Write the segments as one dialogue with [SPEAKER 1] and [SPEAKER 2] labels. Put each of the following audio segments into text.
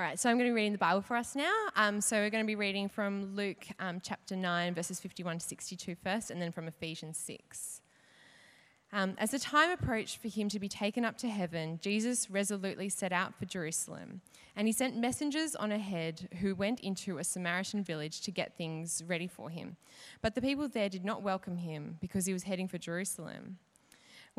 [SPEAKER 1] All right, so I'm going to be reading the Bible for us now. Um, so we're going to be reading from Luke um, chapter 9, verses 51 to 62 first, and then from Ephesians 6. Um, as the time approached for him to be taken up to heaven, Jesus resolutely set out for Jerusalem. And he sent messengers on ahead who went into a Samaritan village to get things ready for him. But the people there did not welcome him because he was heading for Jerusalem.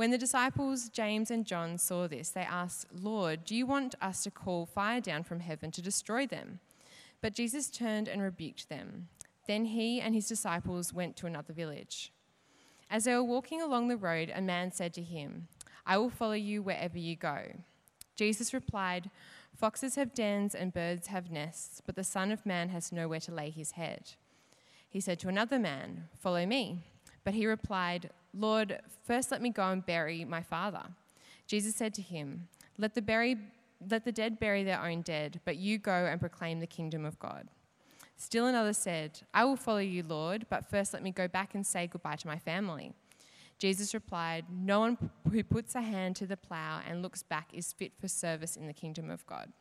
[SPEAKER 1] When the disciples, James and John, saw this, they asked, Lord, do you want us to call fire down from heaven to destroy them? But Jesus turned and rebuked them. Then he and his disciples went to another village. As they were walking along the road, a man said to him, I will follow you wherever you go. Jesus replied, Foxes have dens and birds have nests, but the Son of Man has nowhere to lay his head. He said to another man, Follow me. But he replied, Lord, first let me go and bury my father. Jesus said to him, Let the, bury, let the dead bury their own dead, but you go and proclaim the kingdom of God. Still another said, I will follow you, Lord, but first let me go back and say goodbye to my family. Jesus replied, No one who puts a hand to the plough and looks back is fit for service in the kingdom of God.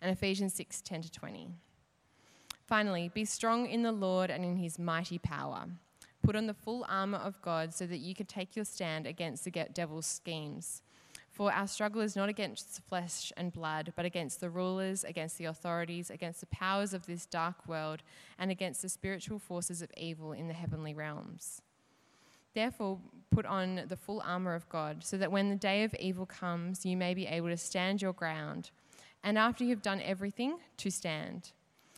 [SPEAKER 1] And Ephesians 6 10 to 20. Finally, be strong in the Lord and in his mighty power. Put on the full armour of God so that you can take your stand against the devil's schemes. For our struggle is not against flesh and blood, but against the rulers, against the authorities, against the powers of this dark world, and against the spiritual forces of evil in the heavenly realms. Therefore, put on the full armour of God, so that when the day of evil comes, you may be able to stand your ground. And after you've done everything, to stand.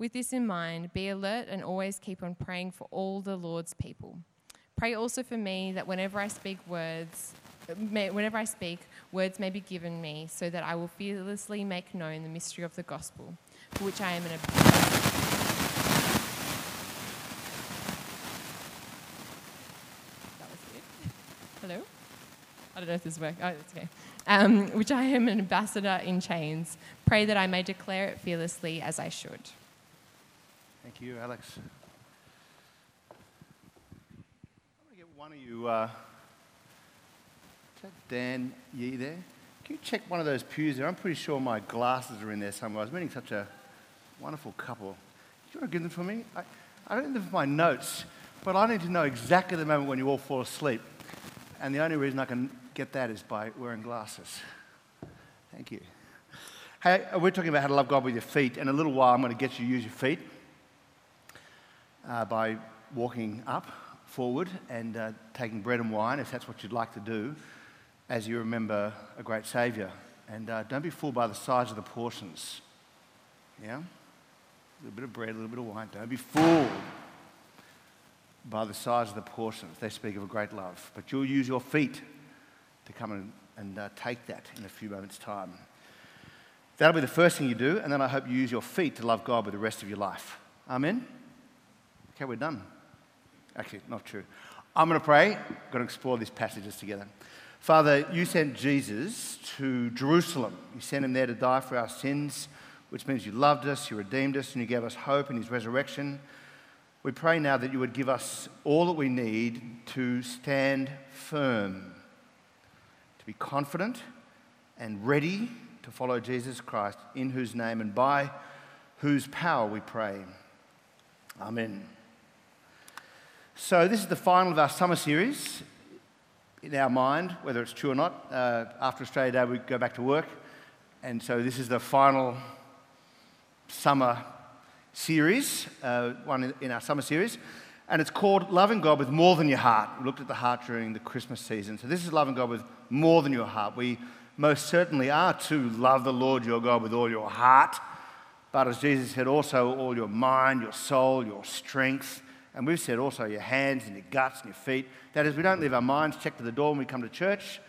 [SPEAKER 1] With this in mind, be alert and always keep on praying for all the Lord's people. Pray also for me that whenever I speak words, whenever I speak, words may be given me, so that I will fearlessly make known the mystery of the gospel, for which I am an. Hello? I don't know if this works. Oh, it's okay. Um, which I am an ambassador in chains. Pray that I may declare it fearlessly as I should.
[SPEAKER 2] Thank you, Alex. I'm going to get one of you. Uh, is that Dan Yee there? Can you check one of those pews there? I'm pretty sure my glasses are in there somewhere. I was meeting such a wonderful couple. Do you want to give them for me? I, I don't need them for my notes, but I need to know exactly the moment when you all fall asleep. And the only reason I can get that is by wearing glasses. Thank you. Hey, we're talking about how to love God with your feet. In a little while, I'm going to get you to use your feet uh, by walking up, forward, and uh, taking bread and wine, if that's what you'd like to do, as you remember a great Saviour. And uh, don't be fooled by the size of the portions. Yeah? A little bit of bread, a little bit of wine. Don't be fooled by the size of the portions. They speak of a great love. But you'll use your feet to come and, and uh, take that in a few moments' time. That'll be the first thing you do, and then I hope you use your feet to love God with the rest of your life. Amen? Okay, we're done. Actually, not true. I'm going to pray. I'm going to explore these passages together. Father, you sent Jesus to Jerusalem. You sent him there to die for our sins, which means you loved us, you redeemed us, and you gave us hope in his resurrection. We pray now that you would give us all that we need to stand firm, to be confident and ready to follow Jesus Christ, in whose name and by whose power we pray. Amen. So, this is the final of our summer series. In our mind, whether it's true or not, uh, after Australia Day, we go back to work. And so, this is the final summer series, uh, one in our summer series. And it's called Loving God with More Than Your Heart. We looked at the heart during the Christmas season. So, this is loving God with more than your heart. We most certainly are to love the Lord your God with all your heart. But as Jesus said, also all your mind, your soul, your strength and we've said also your hands and your guts and your feet. That is, we don't leave our minds checked at the door when we come to church.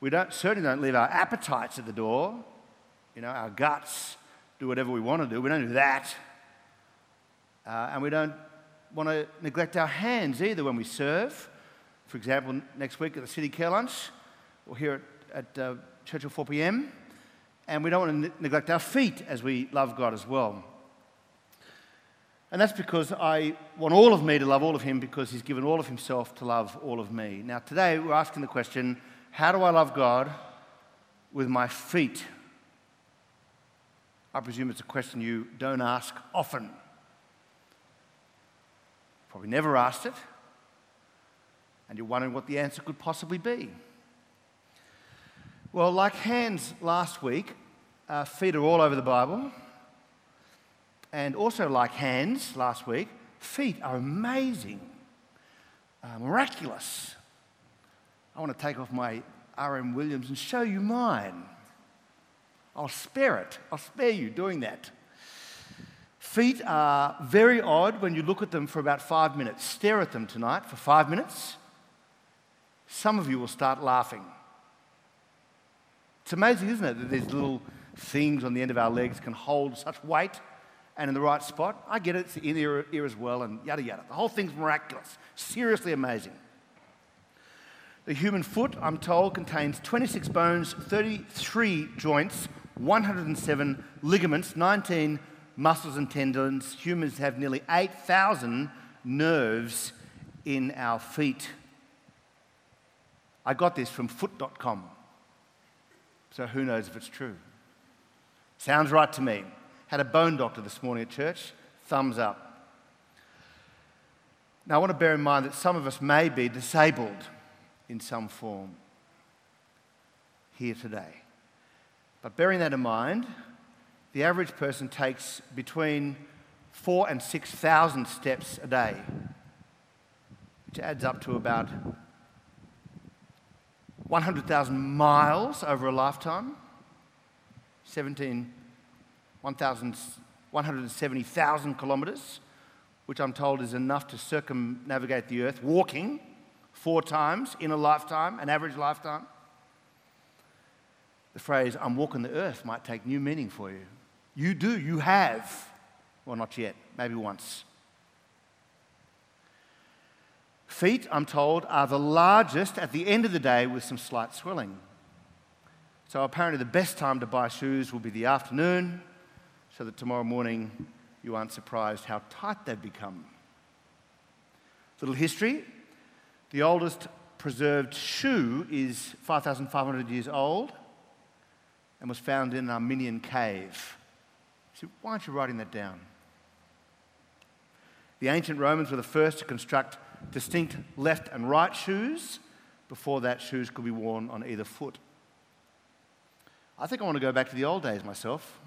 [SPEAKER 2] We don't, certainly don't leave our appetites at the door, you know, our guts do whatever we want to do. We don't do that. Uh, and we don't want to neglect our hands either when we serve. For example, next week at the City Care Lunch, or here at, at uh, Church at 4 p.m. And we don't want to ne- neglect our feet as we love God as well. And that's because I want all of me to love all of Him because He's given all of Himself to love all of me. Now, today we're asking the question how do I love God with my feet? I presume it's a question you don't ask often. Probably never asked it, and you're wondering what the answer could possibly be. Well, like hands last week, uh, feet are all over the Bible. And also, like hands last week, feet are amazing, uh, miraculous. I want to take off my R.M. Williams and show you mine. I'll spare it. I'll spare you doing that. Feet are very odd when you look at them for about five minutes. Stare at them tonight for five minutes. Some of you will start laughing. It's amazing, isn't it, that these little things on the end of our legs can hold such weight and in the right spot. I get it, it's in the ear as well, and yada yada. The whole thing's miraculous, seriously amazing. The human foot, I'm told, contains 26 bones, 33 joints, 107 ligaments, 19 muscles and tendons. Humans have nearly 8,000 nerves in our feet. I got this from foot.com, so who knows if it's true. Sounds right to me. Had a bone doctor this morning at church. Thumbs up. Now, I want to bear in mind that some of us may be disabled in some form here today. But bearing that in mind, the average person takes between four and 6,000 steps a day, which adds up to about 100,000 miles over a lifetime, 17 170,000 kilometres, which I'm told is enough to circumnavigate the earth, walking four times in a lifetime, an average lifetime. The phrase, I'm walking the earth, might take new meaning for you. You do, you have. Well, not yet, maybe once. Feet, I'm told, are the largest at the end of the day with some slight swelling. So apparently, the best time to buy shoes will be the afternoon so that tomorrow morning you aren't surprised how tight they've become. Little history the oldest preserved shoe is 5,500 years old and was found in an Armenian cave. So, why aren't you writing that down? The ancient Romans were the first to construct distinct left and right shoes. Before that, shoes could be worn on either foot. I think I want to go back to the old days myself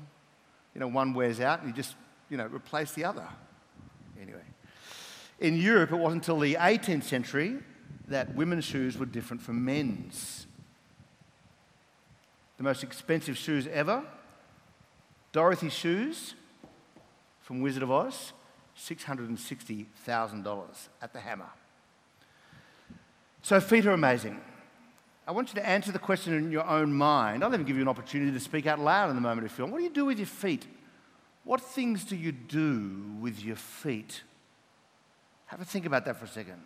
[SPEAKER 2] you know, one wears out and you just, you know, replace the other. Anyway. In Europe, it wasn't until the 18th century that women's shoes were different from men's. The most expensive shoes ever Dorothy's shoes from Wizard of Oz, $660,000 at the hammer. So, feet are amazing. I want you to answer the question in your own mind. I'll even give you an opportunity to speak out loud in the moment if you want. What do you do with your feet? What things do you do with your feet? Have a think about that for a second.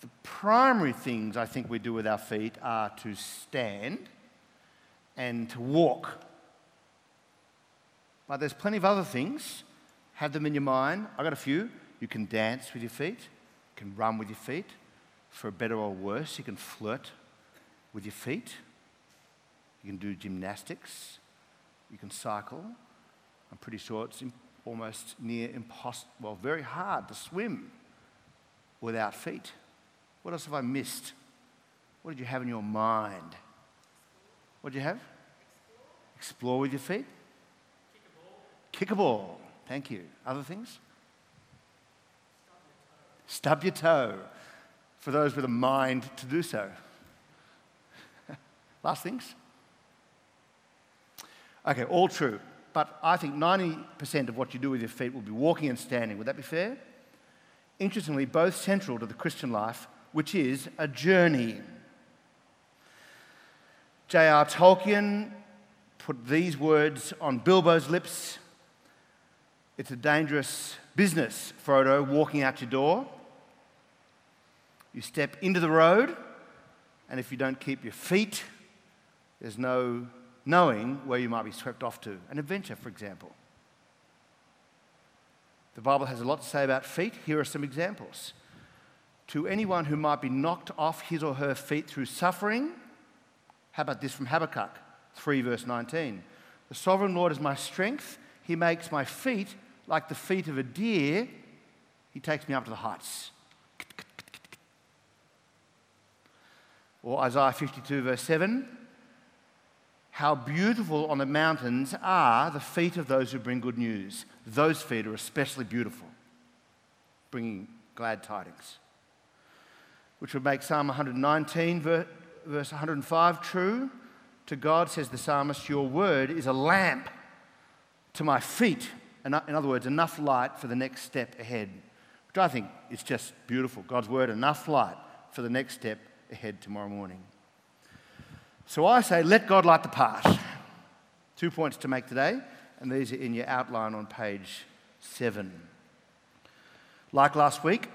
[SPEAKER 2] The primary things I think we do with our feet are to stand and to walk. But there's plenty of other things. Have them in your mind. I've got a few. You can dance with your feet, you can run with your feet, for better or worse, you can flirt with your feet. You can do gymnastics. You can cycle. I'm pretty sure it's almost near impossible, well, very hard to swim without feet. What else have I missed? What did you have in your mind? What did you have? Explore, Explore with your feet?
[SPEAKER 3] Kick a ball.
[SPEAKER 2] Kick a ball. Thank you. Other things? Stub your toe. Stub your toe for those with a mind to do so. Last things? Okay, all true. But I think 90% of what you do with your feet will be walking and standing. Would that be fair? Interestingly, both central to the Christian life, which is a journey. J.R. Tolkien put these words on Bilbo's lips. It's a dangerous business, Frodo, walking out your door. You step into the road, and if you don't keep your feet, there's no knowing where you might be swept off to. An adventure, for example. The Bible has a lot to say about feet. Here are some examples. To anyone who might be knocked off his or her feet through suffering, how about this from Habakkuk 3, verse 19? The sovereign Lord is my strength. He makes my feet like the feet of a deer. He takes me up to the heights. Or Isaiah 52, verse 7 How beautiful on the mountains are the feet of those who bring good news. Those feet are especially beautiful, bringing glad tidings. Which would make Psalm 119, verse 105 true. To God, says the psalmist, Your word is a lamp to my feet. In other words, enough light for the next step ahead. Which I think is just beautiful. God's word, enough light for the next step ahead tomorrow morning. So I say, let God light the path. Two points to make today, and these are in your outline on page seven. Like last week,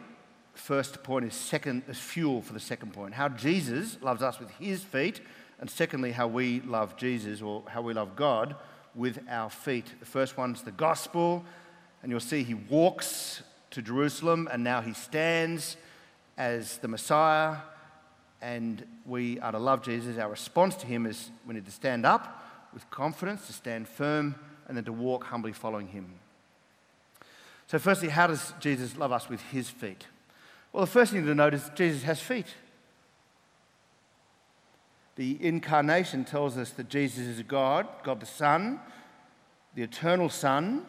[SPEAKER 2] first point is second is fuel for the second point. How Jesus loves us with his feet, and secondly, how we love Jesus or how we love God with our feet. The first one's the gospel, and you'll see he walks to Jerusalem and now he stands as the Messiah and we are to love Jesus. Our response to him is we need to stand up with confidence, to stand firm, and then to walk humbly following him. So, firstly, how does Jesus love us with his feet? Well, the first thing to note is Jesus has feet. The incarnation tells us that Jesus is God, God the Son, the eternal Son,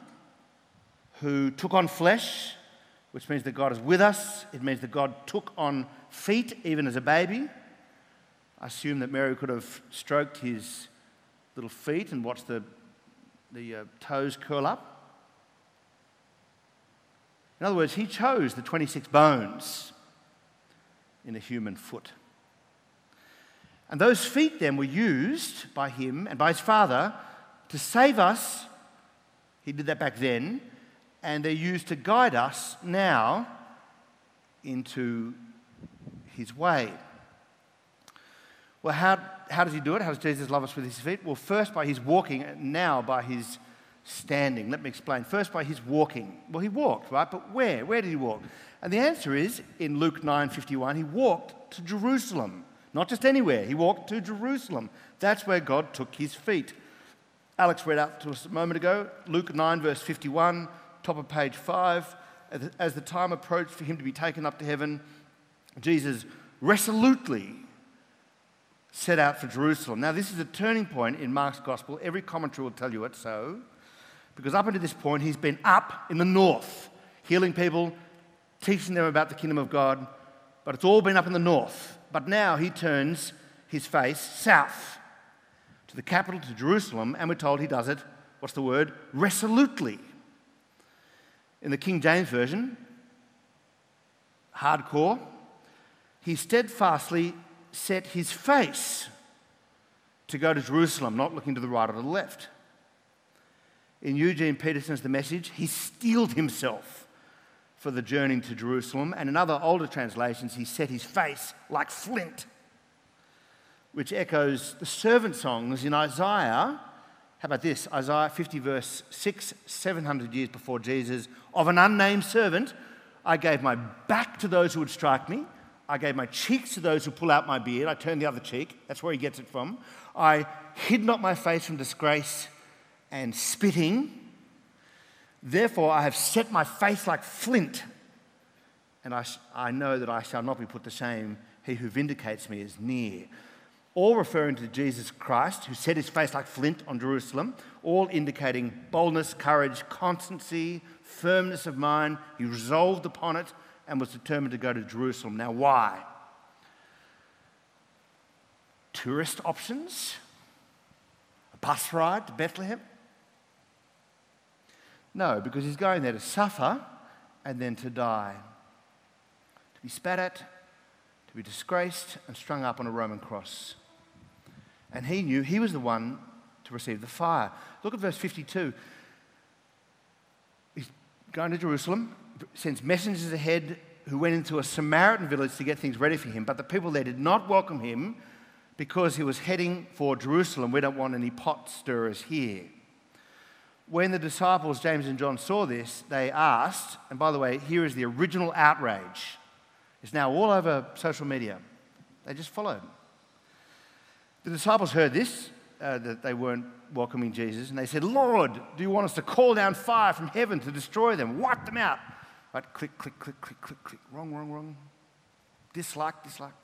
[SPEAKER 2] who took on flesh, which means that God is with us. It means that God took on feet even as a baby. I assume that Mary could have stroked his little feet and watched the, the uh, toes curl up. In other words, he chose the 26 bones in a human foot. And those feet then were used by him and by his father to save us. He did that back then. And they're used to guide us now into his way. Well, how, how does he do it? How does Jesus love us with his feet? Well, first by his walking, now by his standing. Let me explain. First by his walking. Well, he walked, right? But where? Where did he walk? And the answer is in Luke 9:51, he walked to Jerusalem. Not just anywhere, he walked to Jerusalem. That's where God took his feet. Alex read out to us a moment ago, Luke 9, verse 51, top of page 5. As the time approached for him to be taken up to heaven, Jesus resolutely set out for Jerusalem. Now, this is a turning point in Mark's gospel. Every commentary will tell you it so, because up until this point, he's been up in the north, healing people, teaching them about the kingdom of God, but it's all been up in the north. But now he turns his face south to the capital, to Jerusalem, and we're told he does it, what's the word? Resolutely. In the King James Version, hardcore, he steadfastly set his face to go to Jerusalem, not looking to the right or the left. In Eugene Peterson's The Message, he steeled himself for the journey to Jerusalem, and in other older translations, he set his face like flint, which echoes the servant songs in Isaiah. How about this? Isaiah 50, verse 6, 700 years before Jesus, of an unnamed servant, I gave my back to those who would strike me. I gave my cheeks to those who pull out my beard. I turned the other cheek. That's where he gets it from. I hid not my face from disgrace and spitting. Therefore, I have set my face like flint, and I, I know that I shall not be put to shame. He who vindicates me is near. All referring to Jesus Christ, who set his face like flint on Jerusalem, all indicating boldness, courage, constancy, firmness of mind. He resolved upon it and was determined to go to Jerusalem. Now, why? Tourist options? A bus ride to Bethlehem? No, because he's going there to suffer and then to die. To be spat at, to be disgraced and strung up on a Roman cross. And he knew he was the one to receive the fire. Look at verse 52. He's going to Jerusalem, sends messengers ahead who went into a Samaritan village to get things ready for him, but the people there did not welcome him because he was heading for Jerusalem. We don't want any pot stirrers here. When the disciples, James and John, saw this, they asked, and by the way, here is the original outrage. It's now all over social media. They just followed. The disciples heard this, uh, that they weren't welcoming Jesus, and they said, Lord, do you want us to call down fire from heaven to destroy them, wipe them out? Right, click, click, click, click, click, click. Wrong, wrong, wrong. Dislike, dislike.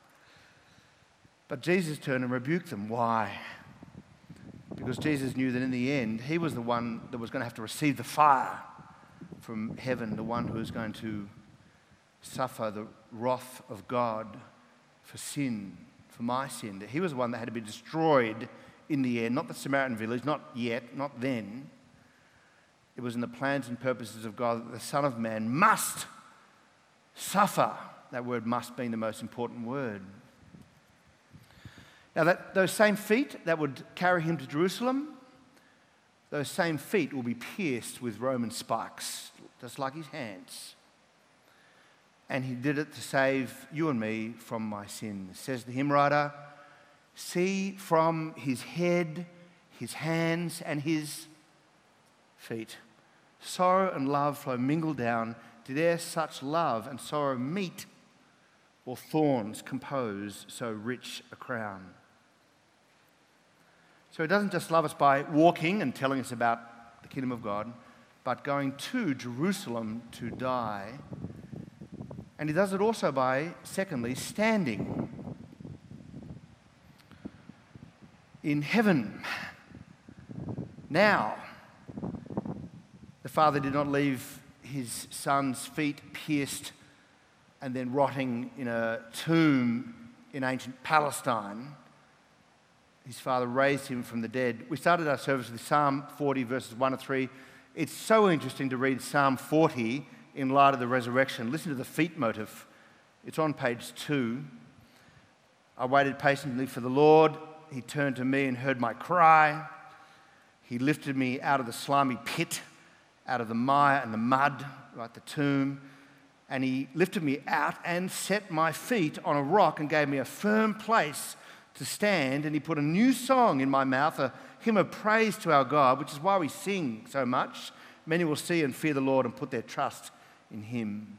[SPEAKER 2] But Jesus turned and rebuked them. Why? Because Jesus knew that in the end, he was the one that was going to have to receive the fire from heaven, the one who was going to suffer the wrath of God for sin, for my sin. That he was the one that had to be destroyed in the end, not the Samaritan village, not yet, not then. It was in the plans and purposes of God that the Son of Man must suffer. That word must being the most important word. Now, that, those same feet that would carry him to Jerusalem, those same feet will be pierced with Roman spikes, just like his hands. And he did it to save you and me from my sins. Says the hymn writer, See from his head, his hands, and his feet. Sorrow and love flow mingled down. Did e'er such love and sorrow meet, or thorns compose so rich a crown? So he doesn't just love us by walking and telling us about the kingdom of God, but going to Jerusalem to die. And he does it also by, secondly, standing in heaven. Now, the Father did not leave his Son's feet pierced and then rotting in a tomb in ancient Palestine his father raised him from the dead. We started our service with Psalm 40, verses 1 to 3. It's so interesting to read Psalm 40 in light of the resurrection. Listen to the feet motive. It's on page 2. I waited patiently for the Lord. He turned to me and heard my cry. He lifted me out of the slimy pit, out of the mire and the mud, right, the tomb. And he lifted me out and set my feet on a rock and gave me a firm place to stand, and he put a new song in my mouth, a hymn of praise to our God, which is why we sing so much. Many will see and fear the Lord and put their trust in him.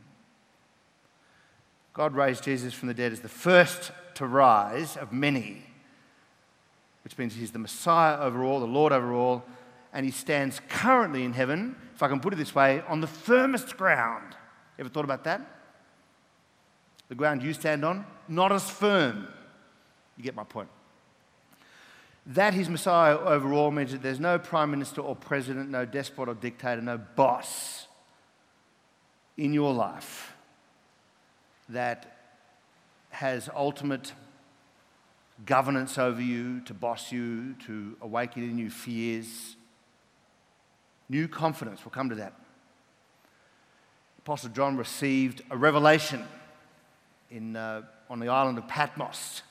[SPEAKER 2] God raised Jesus from the dead as the first to rise of many, which means he's the Messiah over all, the Lord over all, and he stands currently in heaven, if I can put it this way, on the firmest ground. Ever thought about that? The ground you stand on, not as firm you get my point. That his Messiah overall means that there's no prime minister or president, no despot or dictator, no boss in your life that has ultimate governance over you, to boss you, to awaken in you fears. New confidence, we'll come to that. Apostle John received a revelation in, uh, on the island of Patmos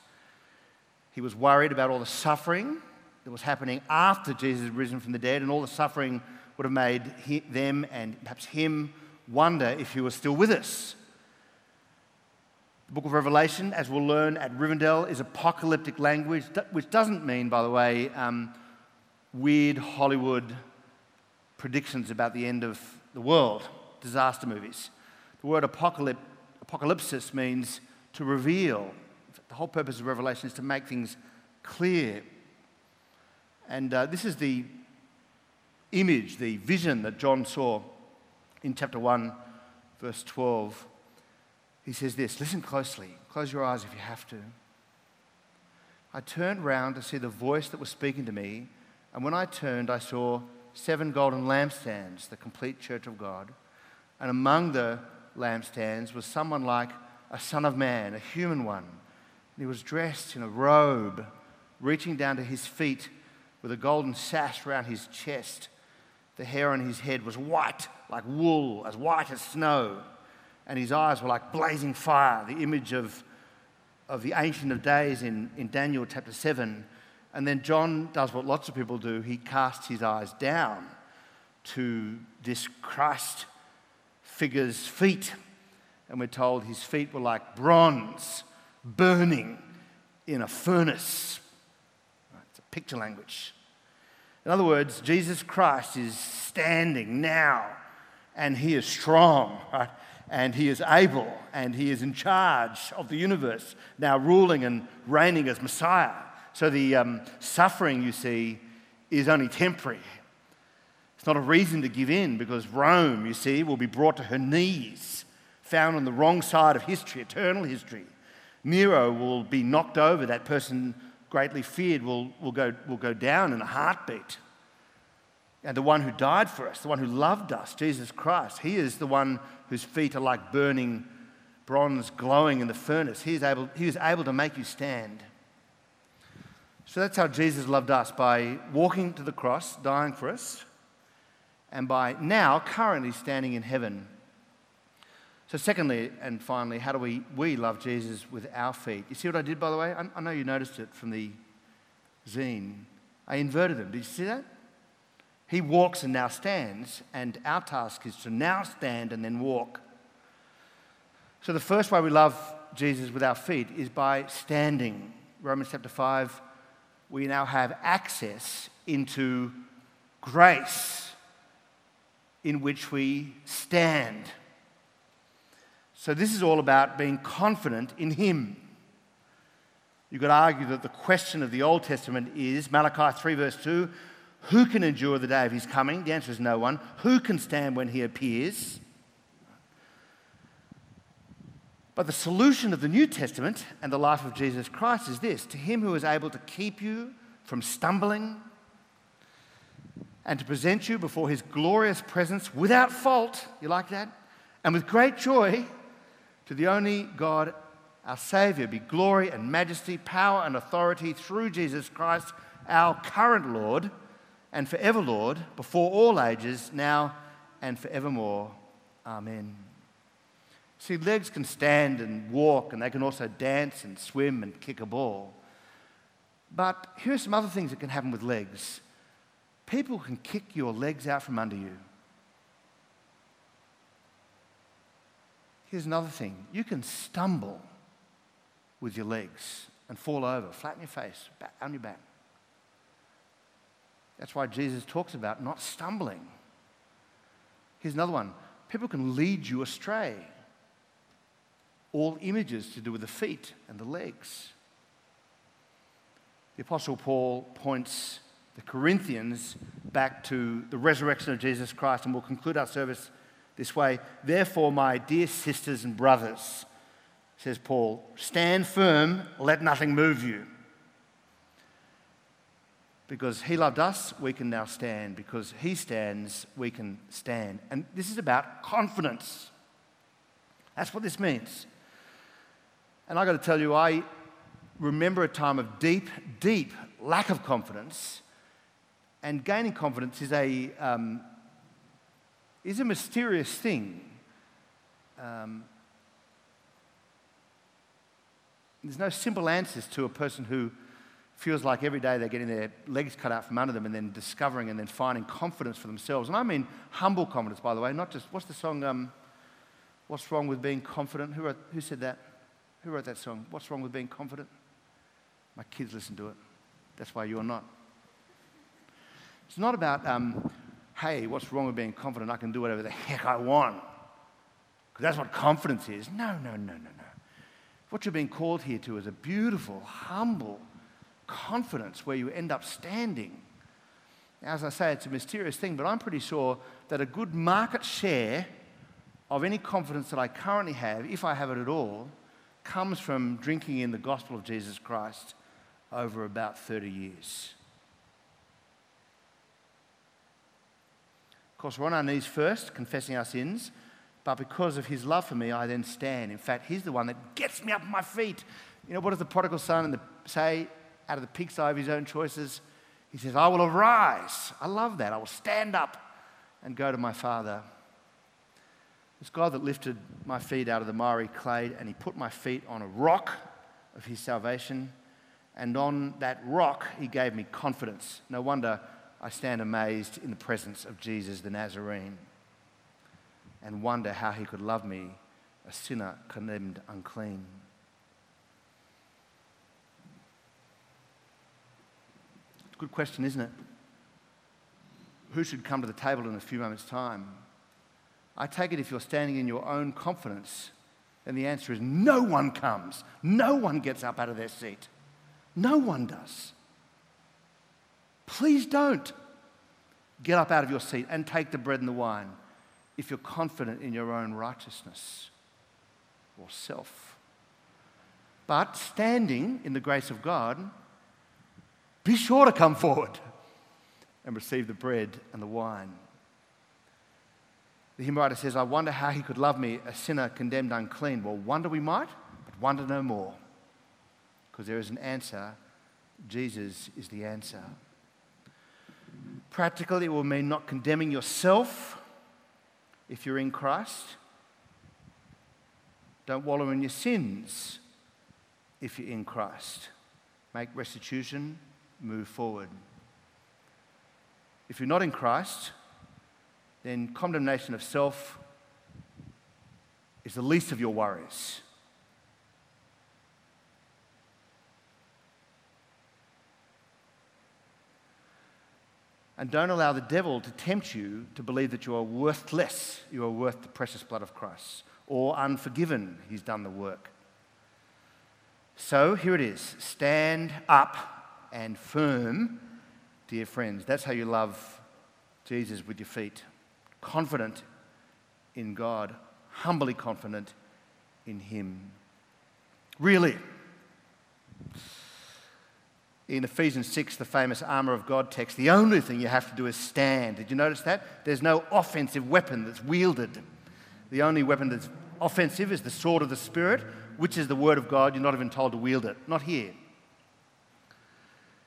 [SPEAKER 2] he was worried about all the suffering that was happening after Jesus had risen from the dead, and all the suffering would have made he, them and perhaps him wonder if he was still with us. The book of Revelation, as we'll learn at Rivendell, is apocalyptic language, which doesn't mean, by the way, um, weird Hollywood predictions about the end of the world, disaster movies. The word apocalypse, means to reveal, the whole purpose of Revelation is to make things clear. And uh, this is the image, the vision that John saw in chapter 1, verse 12. He says this listen closely, close your eyes if you have to. I turned round to see the voice that was speaking to me, and when I turned, I saw seven golden lampstands, the complete church of God. And among the lampstands was someone like a son of man, a human one he was dressed in a robe, reaching down to his feet with a golden sash around his chest. The hair on his head was white, like wool, as white as snow. And his eyes were like blazing fire, the image of, of the Ancient of Days in, in Daniel chapter 7. And then John does what lots of people do he casts his eyes down to this Christ figure's feet. And we're told his feet were like bronze burning in a furnace. It's a picture language. In other words, Jesus Christ is standing now and he is strong, right? And he is able and he is in charge of the universe, now ruling and reigning as Messiah. So the um, suffering you see is only temporary. It's not a reason to give in because Rome, you see, will be brought to her knees, found on the wrong side of history, eternal history. Nero will be knocked over. That person greatly feared will, will, go, will go down in a heartbeat. And the one who died for us, the one who loved us, Jesus Christ, he is the one whose feet are like burning bronze glowing in the furnace. He is able, he is able to make you stand. So that's how Jesus loved us by walking to the cross, dying for us, and by now currently standing in heaven. So, secondly and finally, how do we, we love Jesus with our feet? You see what I did, by the way? I, I know you noticed it from the zine. I inverted them. Did you see that? He walks and now stands, and our task is to now stand and then walk. So, the first way we love Jesus with our feet is by standing. Romans chapter 5 we now have access into grace in which we stand. So, this is all about being confident in Him. You could argue that the question of the Old Testament is Malachi 3, verse 2 who can endure the day of His coming? The answer is no one. Who can stand when He appears? But the solution of the New Testament and the life of Jesus Christ is this to him who is able to keep you from stumbling and to present you before his glorious presence without fault, you like that? And with great joy, to the only God, our Saviour, be glory and majesty, power and authority through Jesus Christ, our current Lord, and forever Lord, before all ages, now and forevermore. Amen. See, legs can stand and walk, and they can also dance and swim and kick a ball. But here are some other things that can happen with legs people can kick your legs out from under you. Here's another thing you can stumble with your legs and fall over, flatten your face, on your back. That's why Jesus talks about not stumbling. Here's another one people can lead you astray all images to do with the feet and the legs. The Apostle Paul points the Corinthians back to the resurrection of Jesus Christ, and we'll conclude our service this way. Therefore, my dear sisters and brothers, says Paul, stand firm, let nothing move you. Because he loved us, we can now stand. Because he stands, we can stand. And this is about confidence. That's what this means. And I got to tell you, I remember a time of deep, deep lack of confidence. And gaining confidence is a, um, is a mysterious thing. Um, there's no simple answers to a person who feels like every day they're getting their legs cut out from under them and then discovering and then finding confidence for themselves. And I mean humble confidence, by the way, not just, what's the song, um, What's Wrong with Being Confident? Who, wrote, who said that? Who wrote that song? What's wrong with being confident? My kids listen to it. That's why you're not. It's not about, um, hey, what's wrong with being confident? I can do whatever the heck I want. Because that's what confidence is. No, no, no, no, no. What you're being called here to is a beautiful, humble confidence where you end up standing. As I say, it's a mysterious thing, but I'm pretty sure that a good market share of any confidence that I currently have, if I have it at all, comes from drinking in the gospel of Jesus Christ over about 30 years. Of course, we're on our knees first, confessing our sins, but because of his love for me, I then stand. In fact, he's the one that gets me up on my feet. You know, what does the prodigal son say out of the pigsty of his own choices? He says, I will arise. I love that. I will stand up and go to my father. It's God that lifted my feet out of the miry clay and He put my feet on a rock of His salvation. And on that rock, he gave me confidence. No wonder I stand amazed in the presence of Jesus the Nazarene and wonder how he could love me, a sinner condemned unclean. It's a good question, isn't it? Who should come to the table in a few moments' time? I take it if you're standing in your own confidence, then the answer is no one comes. No one gets up out of their seat. No one does. Please don't get up out of your seat and take the bread and the wine if you're confident in your own righteousness or self. But standing in the grace of God, be sure to come forward and receive the bread and the wine. The hymn writer says, I wonder how he could love me, a sinner condemned unclean. Well, wonder we might, but wonder no more. Because there is an answer. Jesus is the answer. Practically, it will mean not condemning yourself if you're in Christ. Don't wallow in your sins if you're in Christ. Make restitution, move forward. If you're not in Christ, then condemnation of self is the least of your worries. And don't allow the devil to tempt you to believe that you are worthless, you are worth the precious blood of Christ, or unforgiven, he's done the work. So here it is stand up and firm, dear friends. That's how you love Jesus with your feet. Confident in God, humbly confident in Him. Really. In Ephesians 6, the famous armour of God text, the only thing you have to do is stand. Did you notice that? There's no offensive weapon that's wielded. The only weapon that's offensive is the sword of the Spirit, which is the Word of God. You're not even told to wield it. Not here.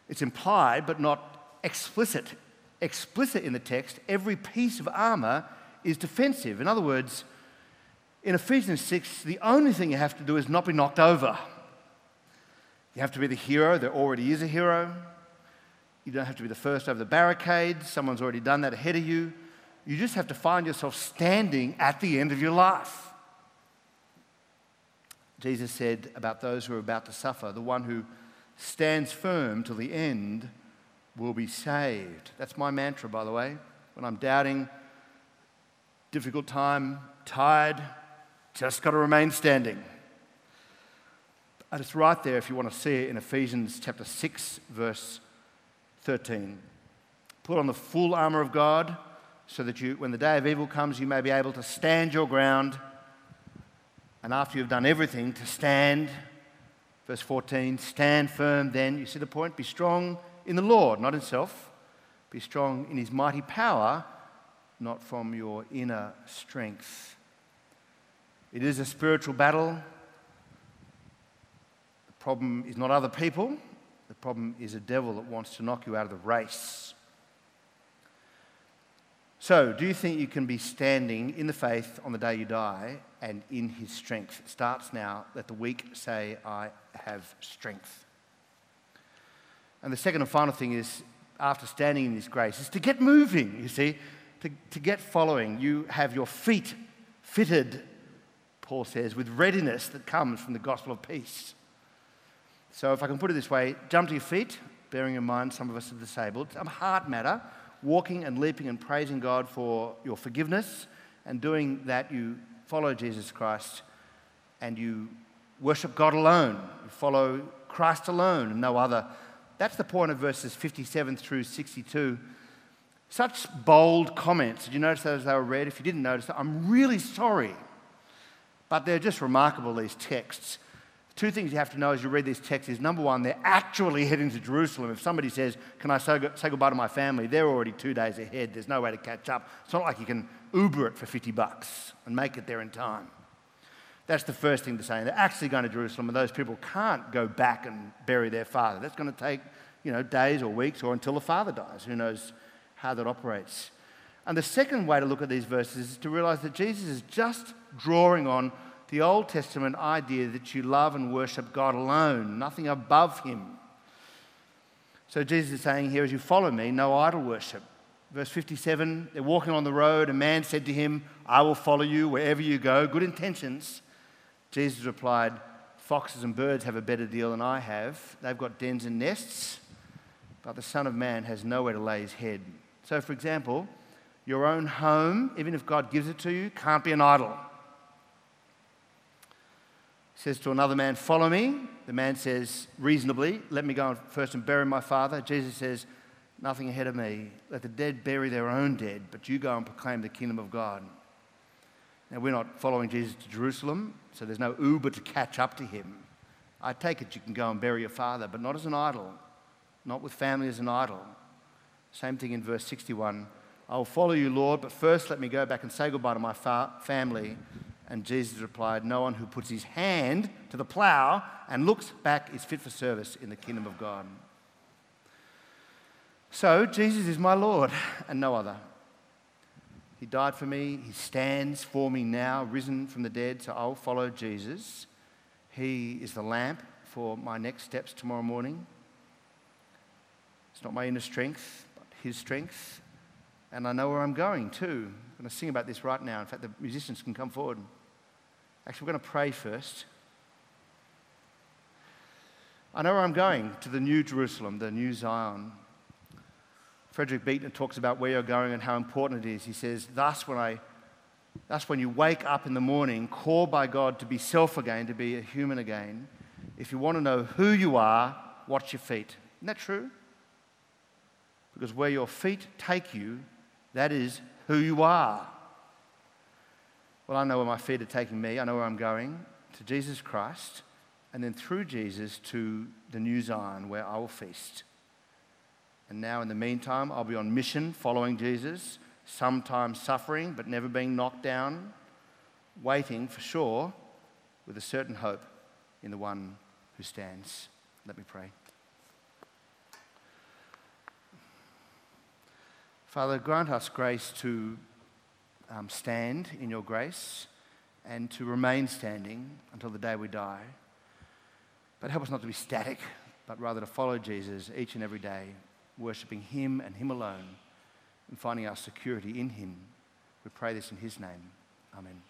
[SPEAKER 2] It's implied, but not explicit. Explicit in the text, every piece of armour is defensive. In other words, in Ephesians 6, the only thing you have to do is not be knocked over. You have to be the hero. There already is a hero. You don't have to be the first over the barricade, Someone's already done that ahead of you. You just have to find yourself standing at the end of your life. Jesus said about those who are about to suffer, the one who stands firm till the end will be saved. That's my mantra, by the way. When I'm doubting, difficult time, tired, just got to remain standing. And it's right there if you want to see it in Ephesians chapter 6, verse 13. Put on the full armor of God so that you, when the day of evil comes, you may be able to stand your ground. And after you've done everything, to stand. Verse 14, stand firm then. You see the point? Be strong in the Lord, not in self. Be strong in his mighty power, not from your inner strength. It is a spiritual battle The problem is not other people, the problem is a devil that wants to knock you out of the race. So, do you think you can be standing in the faith on the day you die and in his strength? It starts now. Let the weak say, I have strength. And the second and final thing is, after standing in his grace, is to get moving, you see, to, to get following. You have your feet fitted, Paul says, with readiness that comes from the gospel of peace. So, if I can put it this way, jump to your feet, bearing in mind some of us are disabled. A heart matter, walking and leaping and praising God for your forgiveness. And doing that, you follow Jesus Christ and you worship God alone. You follow Christ alone and no other. That's the point of verses 57 through 62. Such bold comments. Did you notice those as they were read? If you didn't notice, I'm really sorry. But they're just remarkable, these texts two things you have to know as you read these texts is number one, they're actually heading to Jerusalem. If somebody says, Can I say goodbye to my family? They're already two days ahead. There's no way to catch up. It's not like you can Uber it for 50 bucks and make it there in time. That's the first thing to say. They're actually going to Jerusalem, and those people can't go back and bury their father. That's going to take, you know, days or weeks or until the father dies. Who knows how that operates? And the second way to look at these verses is to realize that Jesus is just drawing on the Old Testament idea that you love and worship God alone, nothing above Him. So Jesus is saying here, as you follow me, no idol worship. Verse 57 they're walking on the road. A man said to him, I will follow you wherever you go. Good intentions. Jesus replied, Foxes and birds have a better deal than I have. They've got dens and nests, but the Son of Man has nowhere to lay his head. So, for example, your own home, even if God gives it to you, can't be an idol. He says to another man, Follow me. The man says, reasonably, Let me go first and bury my father. Jesus says, Nothing ahead of me. Let the dead bury their own dead, but you go and proclaim the kingdom of God. Now, we're not following Jesus to Jerusalem, so there's no Uber to catch up to him. I take it you can go and bury your father, but not as an idol, not with family as an idol. Same thing in verse 61. I will follow you, Lord, but first let me go back and say goodbye to my fa- family. And Jesus replied, No one who puts his hand to the plough and looks back is fit for service in the kingdom of God. So, Jesus is my Lord and no other. He died for me. He stands for me now, risen from the dead. So I'll follow Jesus. He is the lamp for my next steps tomorrow morning. It's not my inner strength, but His strength. And I know where I'm going too. I'm going to sing about this right now. In fact, the musicians can come forward. Actually, we're going to pray first. I know where I'm going to the new Jerusalem, the new Zion. Frederick Buechner talks about where you're going and how important it is. He says, Thus, when I Thus, when you wake up in the morning, called by God to be self again, to be a human again, if you want to know who you are, watch your feet. Isn't that true? Because where your feet take you, that is who you are. Well, I know where my feet are taking me. I know where I'm going to Jesus Christ, and then through Jesus to the new Zion where I will feast. And now, in the meantime, I'll be on mission following Jesus, sometimes suffering but never being knocked down, waiting for sure with a certain hope in the one who stands. Let me pray. Father, grant us grace to um, stand in your grace and to remain standing until the day we die. But help us not to be static, but rather to follow Jesus each and every day worshipping Him and Him alone, and finding our security in Him. We pray this in His name.
[SPEAKER 3] Amen.